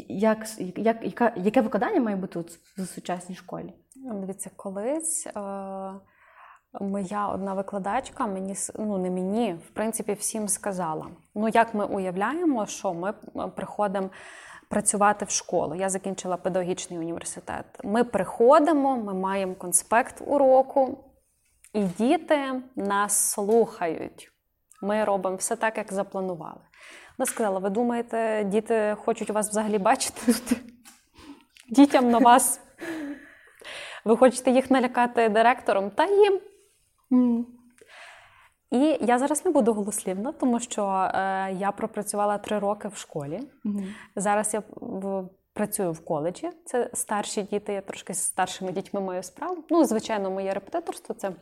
Як, як, яка, Яке викладання має бути в сучасній школі? Дивіться, колись. Моя одна викладачка мені ну не мені, в принципі, всім сказала: ну як ми уявляємо, що ми приходимо працювати в школу. Я закінчила педагогічний університет. Ми приходимо, ми маємо конспект уроку, і діти нас слухають. Ми робимо все так, як запланували. Вона сказала: ви думаєте, діти хочуть вас взагалі бачити? Дітям на вас. Ви хочете їх налякати директором? Та їм Mm. І я зараз не буду голослівна, тому що е, я пропрацювала три роки в школі. Mm-hmm. Зараз я в, працюю в коледжі. Це старші діти, я трошки з старшими дітьми маю справу. Ну, звичайно, моє репетиторство це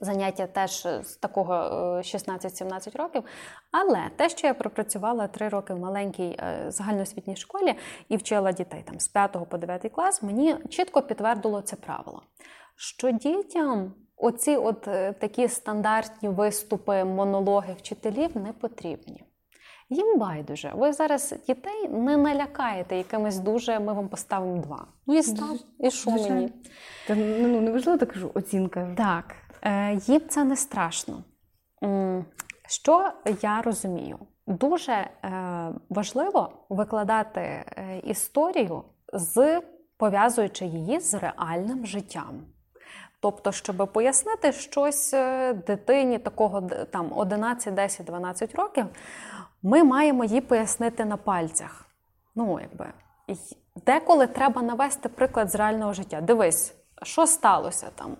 заняття теж з такого 16-17 е, років. Але те, що я пропрацювала три роки в маленькій е, загальноосвітній школі і вчила дітей там з 5 по 9 клас, мені чітко підтвердило це правило, що дітям. Оці от е, такі стандартні виступи, монологи вчителів не потрібні. Їм байдуже. Ви зараз дітей не налякаєте якимось дуже, ми вам поставимо два. Ну і став, і що мені? Та ну, ну неважливо так кажу, оцінка. Так, е, їм це не страшно. Що я розумію? Дуже е, важливо викладати історію, з пов'язуючи її з реальним життям. Тобто, щоб пояснити щось е, дитині такого там 11, 10, 12 років, ми маємо їй пояснити на пальцях. Ну, якби деколи треба навести приклад з реального життя. Дивись, що сталося там.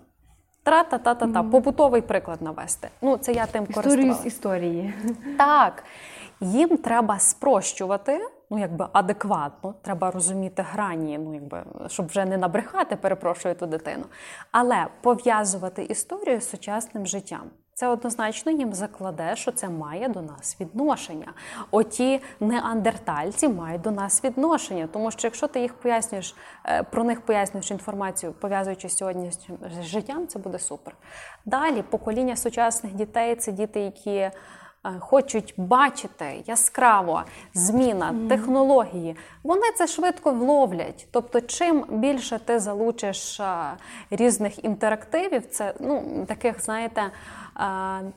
Тра-та-та-та-та, побутовий приклад навести. Ну, це я тим Історію з історії. Так. Їм треба спрощувати ну якби адекватно, треба розуміти грані, ну якби щоб вже не набрехати, перепрошую ту дитину, але пов'язувати історію з сучасним життям. Це однозначно їм закладе, що це має до нас відношення. Оті неандертальці мають до нас відношення, тому що якщо ти їх пояснюєш, е, про них пояснюєш інформацію, пов'язуючи сьогодні з життям, це буде супер. Далі покоління сучасних дітей це діти, які. Е, хочуть бачити яскраво зміна mm-hmm. технології, вони це швидко вловлять. Тобто, чим більше ти залучиш е, різних інтерактивів, це ну таких, знаєте.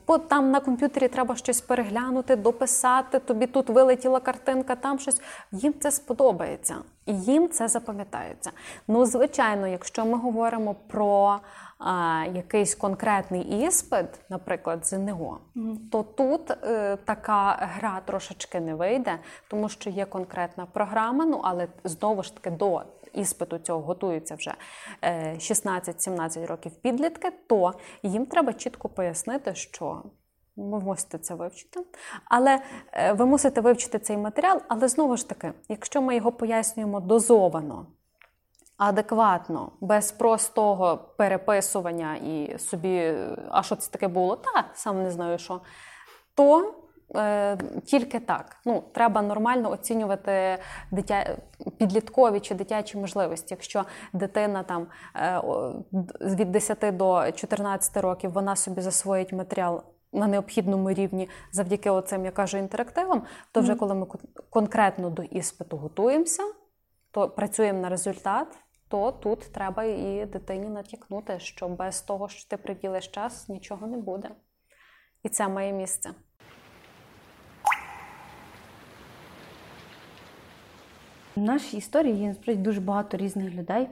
Бо там на комп'ютері треба щось переглянути, дописати. Тобі тут вилетіла картинка, там щось. Їм це сподобається і їм це запам'ятається. Ну, звичайно, якщо ми говоримо про а, якийсь конкретний іспит, наприклад, ЗНО, mm-hmm. то тут е, така гра трошечки не вийде, тому що є конкретна програма, ну але знову ж таки до іспиту цього готуються вже 16-17 е, років підлітки, то їм треба чітко пояснити, що. Ви мусите це вивчити, але е, ви мусите вивчити цей матеріал, але знову ж таки, якщо ми його пояснюємо дозовано, адекватно, без простого переписування і собі, а що це таке було, та сам не знаю що, то е, тільки так. Ну, Треба нормально оцінювати дитя... підліткові чи дитячі можливості. Якщо дитина там е, від 10 до 14 років вона собі засвоїть матеріал. На необхідному рівні завдяки оцим, я кажу, інтерактивам, то вже коли ми конкретно до іспиту готуємося, то працюємо на результат, то тут треба і дитині натякнути, що без того, що ти приділиш час, нічого не буде. І це має місце. В нашій історії є насправді дуже багато різних людей.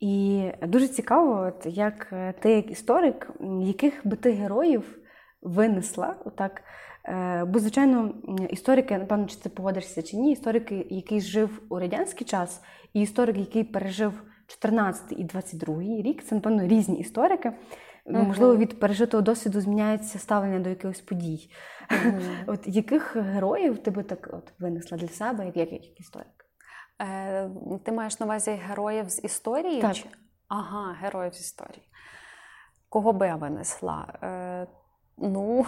І дуже цікаво, як ти, як історик, яких би ти героїв винесла. Отак. Е, бо, звичайно, історики, напевно, чи ти погодишся чи ні, історики, який жив у радянський час, і історик, який пережив 14 і 22 рік, це, напевно, різні історики. Uh-huh. Можливо, від пережитого досвіду зміняється ставлення до якихось подій. Uh-huh. От яких героїв ти би так от винесла для себе, як, як, як історик? Е, Ти маєш на увазі героїв з історії? Так. Чи? Ага, героїв з історії. Кого би я винесла? Е, Ну,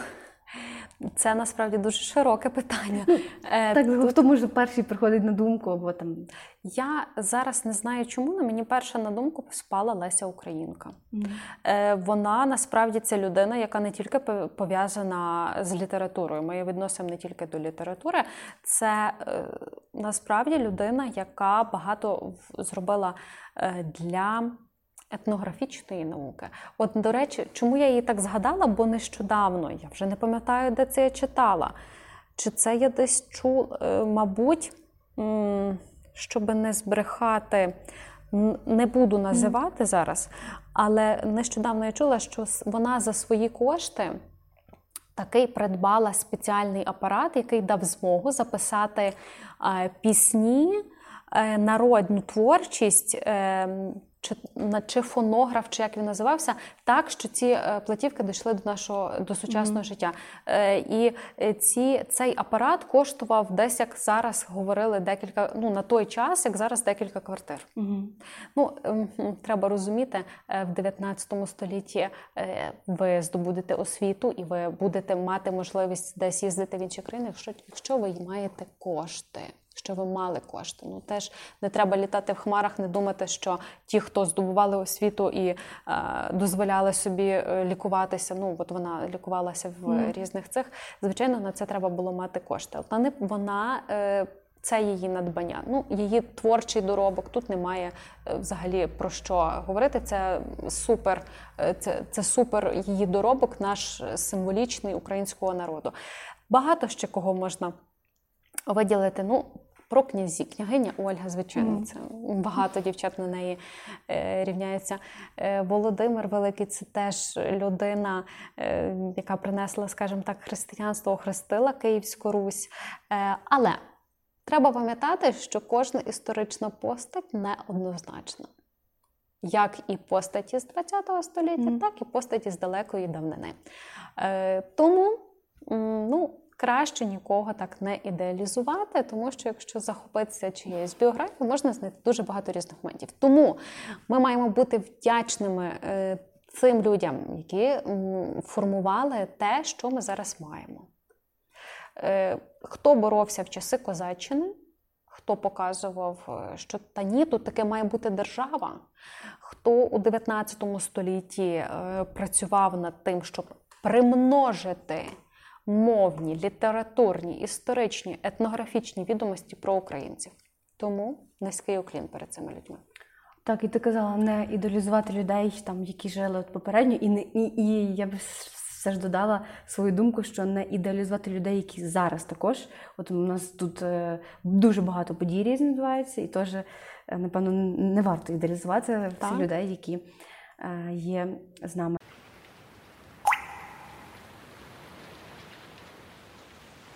це насправді дуже широке питання. Е, так, тут... хто може перший приходить на думку, або там. Я зараз не знаю, чому але мені перша на думку спала Леся Українка. Mm. Вона насправді це людина, яка не тільки пов'язана з літературою. Ми її відносимо не тільки до літератури. Це е, насправді людина, яка багато зробила для етнографічної науки. От, до речі, чому я її так згадала? Бо нещодавно, я вже не пам'ятаю, де це я читала. Чи це я десь чула, е, мабуть, щоб не збрехати, не буду називати зараз, але нещодавно я чула, що вона за свої кошти. Такий придбала спеціальний апарат, який дав змогу записати е, пісні, е, народну творчість ем, чи чи фонограф, чи як він називався, так що ці е, платівки дійшли до нашого до сучасного mm-hmm. життя. Е, і е, ці цей апарат коштував десь, як зараз говорили, декілька ну на той час, як зараз декілька квартир. Mm-hmm. Ну ем, треба розуміти, в 19 столітті ви здобудете освіту і ви будете мати можливість десь їздити в інші країни, якщо, якщо ви маєте кошти що ви мали кошти. Ну теж не треба літати в хмарах, не думати, що ті, хто здобували освіту і е, дозволяли собі е, лікуватися. Ну от вона лікувалася в mm. різних цих. Звичайно, на це треба було мати кошти. От вона, вона е, це її надбання. Ну, її творчий доробок. Тут немає е, взагалі про що говорити. Це супер, е, це, це супер її доробок, наш символічний українського народу. Багато ще кого можна виділити. Ну, про князі. Княгиня Ольга, звичайно, це багато дівчат на неї е, рівняються. Е, Володимир Великий це теж людина, е, яка принесла, скажімо так, християнство, охрестила Київську Русь. Але треба пам'ятати, що кожна історична постать неоднозначна. Як і постаті з ХХ століття, mm. так і постаті з далекої давнини. Тому, ну, краще нікого так не ідеалізувати, тому що якщо захопитися чиєюсь біографією, можна знайти дуже багато різних моментів. Тому ми маємо бути вдячними е, цим людям, які формували те, що ми зараз маємо. Е, хто боровся в часи козаччини? Хто показував, е, що та ні, тут таке має бути держава? Хто у 19 столітті працював над тим, щоб примножити мовні, літературні, історичні, етнографічні відомості про українців. Тому низький уклін перед цими людьми. Так, і ти казала не ідеалізувати людей, там, які жили от попередньо, і не і, і я б все ж додала свою думку, що не ідеалізувати людей, які зараз також. От у нас тут е, дуже багато подій різних відбувається, і теж, е, напевно, не варто ідеалізувати всіх людей, які е, є з нами.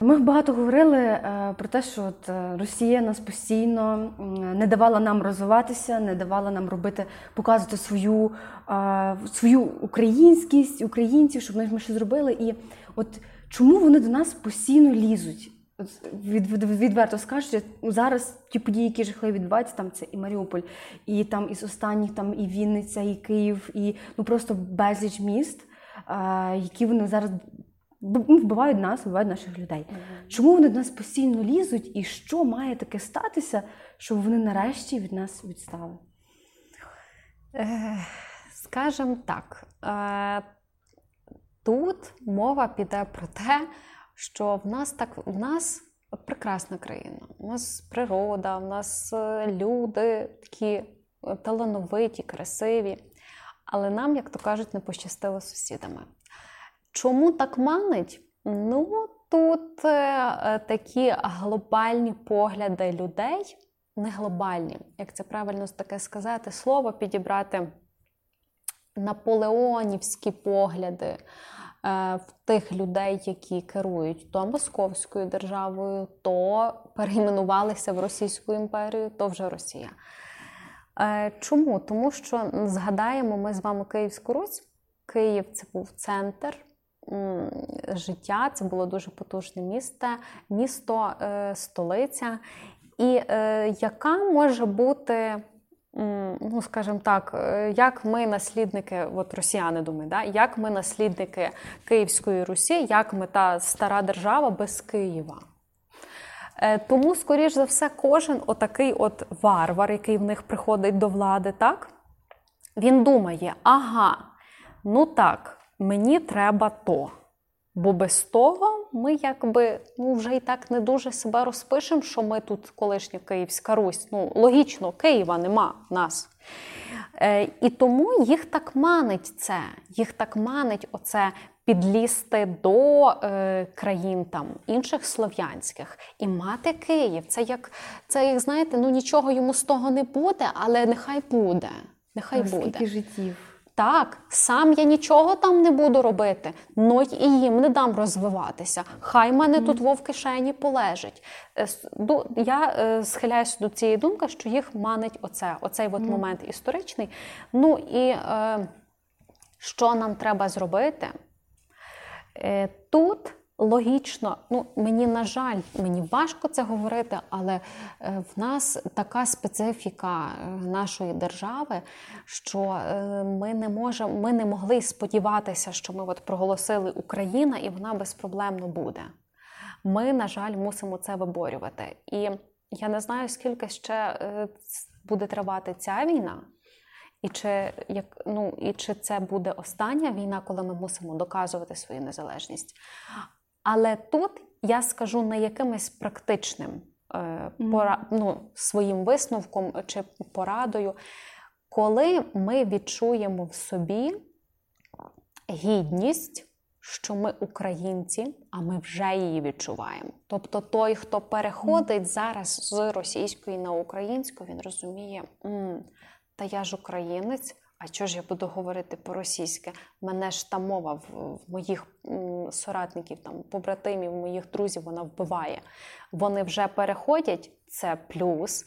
Ми багато говорили е, про те, що от е, Росія нас постійно не давала нам розвиватися, не давала нам робити, показувати свою е, свою українськість, українців, щоб ми щось зробили. І от чому вони до нас постійно лізуть? Від, від, відверто скажуть, зараз ті події, які жахливі відбуваються, там це і Маріуполь, і там із останніх там і Вінниця, і Київ, і ну просто безліч міст, які вони зараз вбивають нас, вбивають наших людей. Mm-hmm. Чому вони до нас постійно лізуть, і що має таке статися, щоб вони нарешті від нас відстали? Е, Скажемо так, е, тут мова піде про те, що в нас так в нас прекрасна країна. У нас природа, у нас е, люди такі талановиті, красиві. Але нам, як то кажуть, не пощастило з сусідами. Чому так манить? Ну, тут е, такі глобальні погляди людей, не глобальні, як це правильно таке сказати, слово підібрати наполеонівські погляди. в тих людей, які керують то Московською державою, то перейменувалися в Російську імперію, то вже Росія. Чому? Тому що згадаємо ми з вами Київську Русь. Київ це був центр життя, це було дуже потужне місто, місто, е, столиця. І е, яка може бути, ну скажімо так, е, як ми наслідники, от росіяни думають, да? як ми наслідники Київської Русі, як ми та стара держава без Києва? Тому, скоріш за все, кожен отакий от варвар, який в них приходить до влади, так? Він думає, ага, ну так, мені треба то. Бо без того ми якби ну, вже і так не дуже себе розпишемо, що ми тут колишня Київська Русь. Ну, логічно, Києва нема нас. Е, І тому їх так манить це, їх так манить оце підлізти до е, країн там інших слов'янських і мати Київ. Це як, це як знаєте, ну нічого йому з того не буде, але нехай буде. Нехай буде. життів. Так, сам я нічого там не буду робити, но й і їм не дам розвиватися. Хай мене mm. тут вов кишені полежить. Е, я е, схиляюся до цієї думки, що їх манить оце, оцей от mm. момент історичний. Ну і е, що нам треба зробити? Е, Тут логічно, ну мені на жаль, мені важко це говорити, але е, в нас така специфіка е, нашої держави, що е, ми не можемо, ми не могли сподіватися, що ми от проголосили Україна і вона безпроблемно буде. Ми, на жаль, мусимо це виборювати. І я не знаю, скільки ще буде тривати ця війна. І чи як ну і чи це буде остання війна, коли ми мусимо доказувати свою незалежність? Але тут я скажу не якимось практичним е, пора, ну, своїм висновком чи порадою, коли ми відчуємо в собі гідність. Що ми українці, а ми вже її відчуваємо. Тобто той, хто переходить зараз з російської на українську, він розуміє, та я ж українець, а чого ж я буду говорити по-російськи? Мене ж та мова в, в моїх м, соратників, там, побратимів, моїх друзів, вона вбиває. Вони вже переходять, це плюс.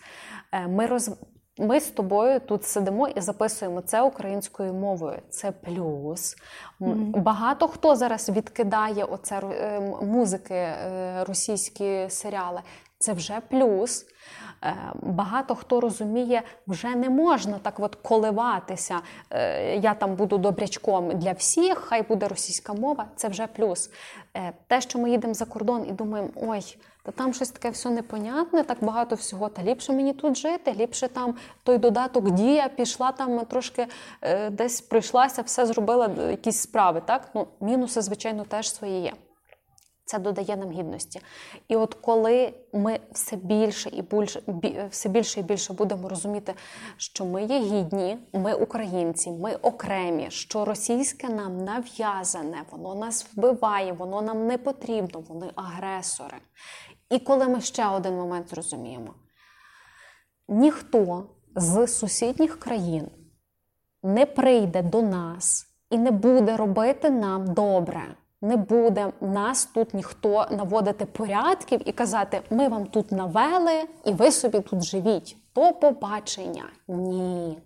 Е, ми роз... Ми з тобою тут сидимо і записуємо це українською мовою. Це плюс. Mm-hmm. Багато хто зараз відкидає оце е, музики, е, російські серіали. Це вже плюс. Е, багато хто розуміє, вже не можна так от коливатися. Е, я там буду добрячком для всіх, хай буде російська мова, це вже плюс. Е, те, що ми їдемо за кордон і думаємо, ой, та там щось таке все непонятне, так багато всього. Та ліпше мені тут жити, ліпше там той додаток дія пішла там трошки десь пройшлася, все зробила якісь справи. Так, ну мінуси, звичайно, теж свої є. Це додає нам гідності. І от коли ми все більше і більше все більше і більше будемо розуміти, що ми є гідні, ми українці, ми окремі, що російське нам нав'язане, воно нас вбиває, воно нам не потрібно, вони агресори. І коли ми ще один момент зрозуміємо, ніхто з сусідніх країн не прийде до нас і не буде робити нам добре не буде нас тут ніхто наводити порядків і казати, ми вам тут навели, і ви собі тут живіть. То побачення. Ні.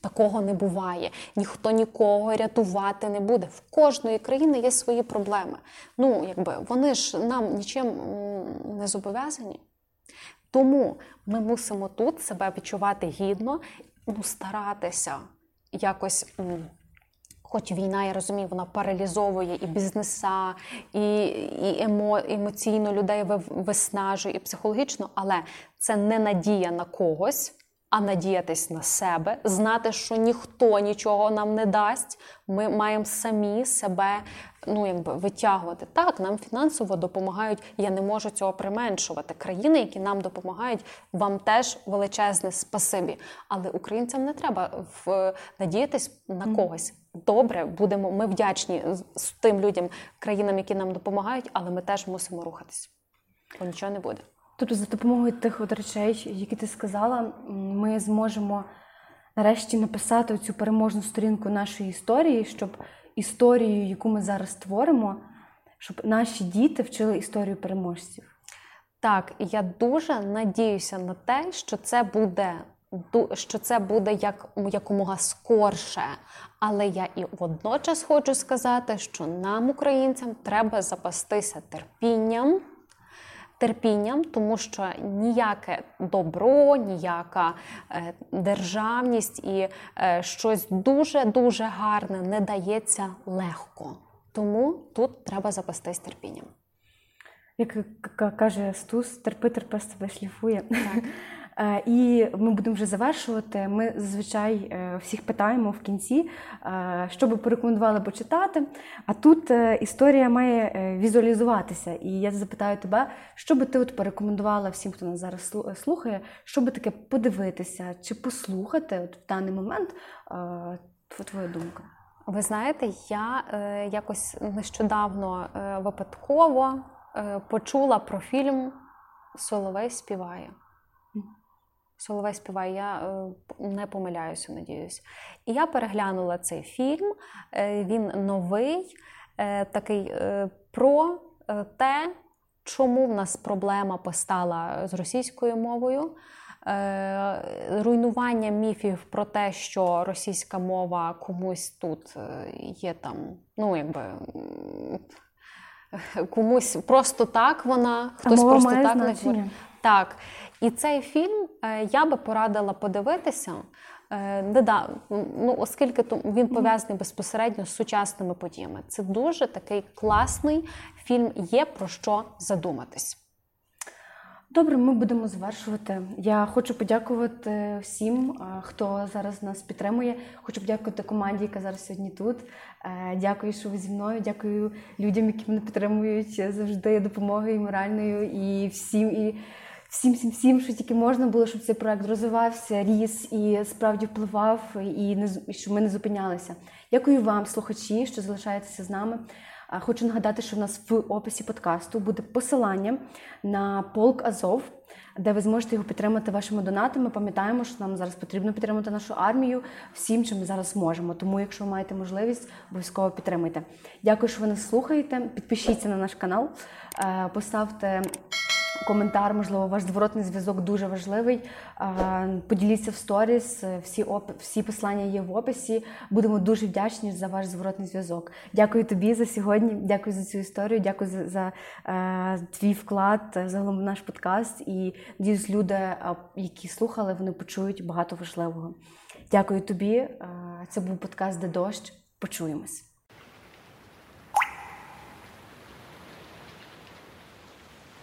Такого не буває. Ніхто нікого рятувати не буде. В кожної країни є свої проблеми. Ну, якби вони ж нам нічим не зобов'язані. Тому ми мусимо тут себе відчувати гідно, ну, старатися якось. Хоч війна, я розумію, вона паралізовує і бізнеса, і і емо, емоційно людей виснажує, і психологічно, але це не надія на когось, а надіятись на себе, знати, що ніхто нічого нам не дасть. Ми маємо самі себе ну, якби витягувати. Так, нам фінансово допомагають. Я не можу цього применшувати. Країни, які нам допомагають, вам теж величезне спасибі. Але українцям не треба в надіятись на когось. Добре, будемо ми вдячні з тим людям, країнам, які нам допомагають, але ми теж мусимо рухатись, бо нічого не буде. Тобто, за допомогою тих от речей, які ти сказала, ми зможемо нарешті написати цю переможну сторінку нашої історії, щоб історію, яку ми зараз створимо, щоб наші діти вчили історію переможців. Так, і я дуже надіюся на те, що це буде що це буде як якомога скорше. Але я і водночас хочу сказати, що нам, українцям, треба запастися терпінням. Терпінням, тому що ніяке добро, ніяка е, державність і е, щось дуже дуже гарне не дається легко. Тому тут треба запастись терпінням. Як каже Стус, терпи, терпи себе шліфує. Так. Е, і ми будемо вже завершувати. Ми зазвичай е, всіх питаємо в кінці, е, що би порекомендували почитати. А тут історія має візуалізуватися. І я запитаю тебе, що би ти от порекомендувала всім, хто нас зараз слухає, що би таке подивитися чи послухати от в даний момент твоя думка. Ви знаєте, я е, якось нещодавно е, випадково е, почула про фільм Соловей співає. Соловей співає, я е, не помиляюся, надіюсь. І я переглянула цей фільм. Е, він новий, е, такий про те, чому в нас проблема постала з російською мовою. Руйнування міфів про те, що російська мова комусь тут є там, ну якби комусь просто так вона, хтось а просто так не Так. І цей фільм е, я би порадила подивитися, е, не да, ну, оскільки він пов'язаний безпосередньо з сучасними подіями. Це дуже такий класний фільм, є про що задуматись. Добре, ми будемо завершувати. Я хочу подякувати всім, е, хто зараз нас підтримує. Хочу подякувати команді, яка зараз сьогодні тут. Дякую, що ви зі мною. Дякую людям, які мене підтримують завжди допомогою і моральною, і всім. І всім, всім, всім, що тільки можна було, щоб цей проект розвивався, ріс і справді впливав, і не і щоб ми не зупинялися. Дякую вам, слухачі, що залишаєтеся з нами. Хочу нагадати, що в нас в описі подкасту буде посилання на полк Азов, де ви зможете його підтримати вашими донатами. Пам'ятаємо, що нам зараз потрібно підтримати нашу армію всім, чим ми зараз можемо. Тому, якщо ви маєте можливість, обов'язково підтримуйте. Дякую, що ви нас слухаєте. Підпишіться на наш канал, е, поставте коментар, можливо, ваш зворотний зв'язок дуже важливий. Поділіться в сторіс, всі оп... всі послання є в описі. Будемо дуже вдячні за ваш зворотний зв'язок. Дякую тобі за сьогодні. Дякую за цю історію. Дякую за, за е, твій вклад загалом наш подкаст. І надіюсь, люди, які слухали, вони почують багато важливого. Дякую тобі. Це був подкаст де дощ. Почуємось.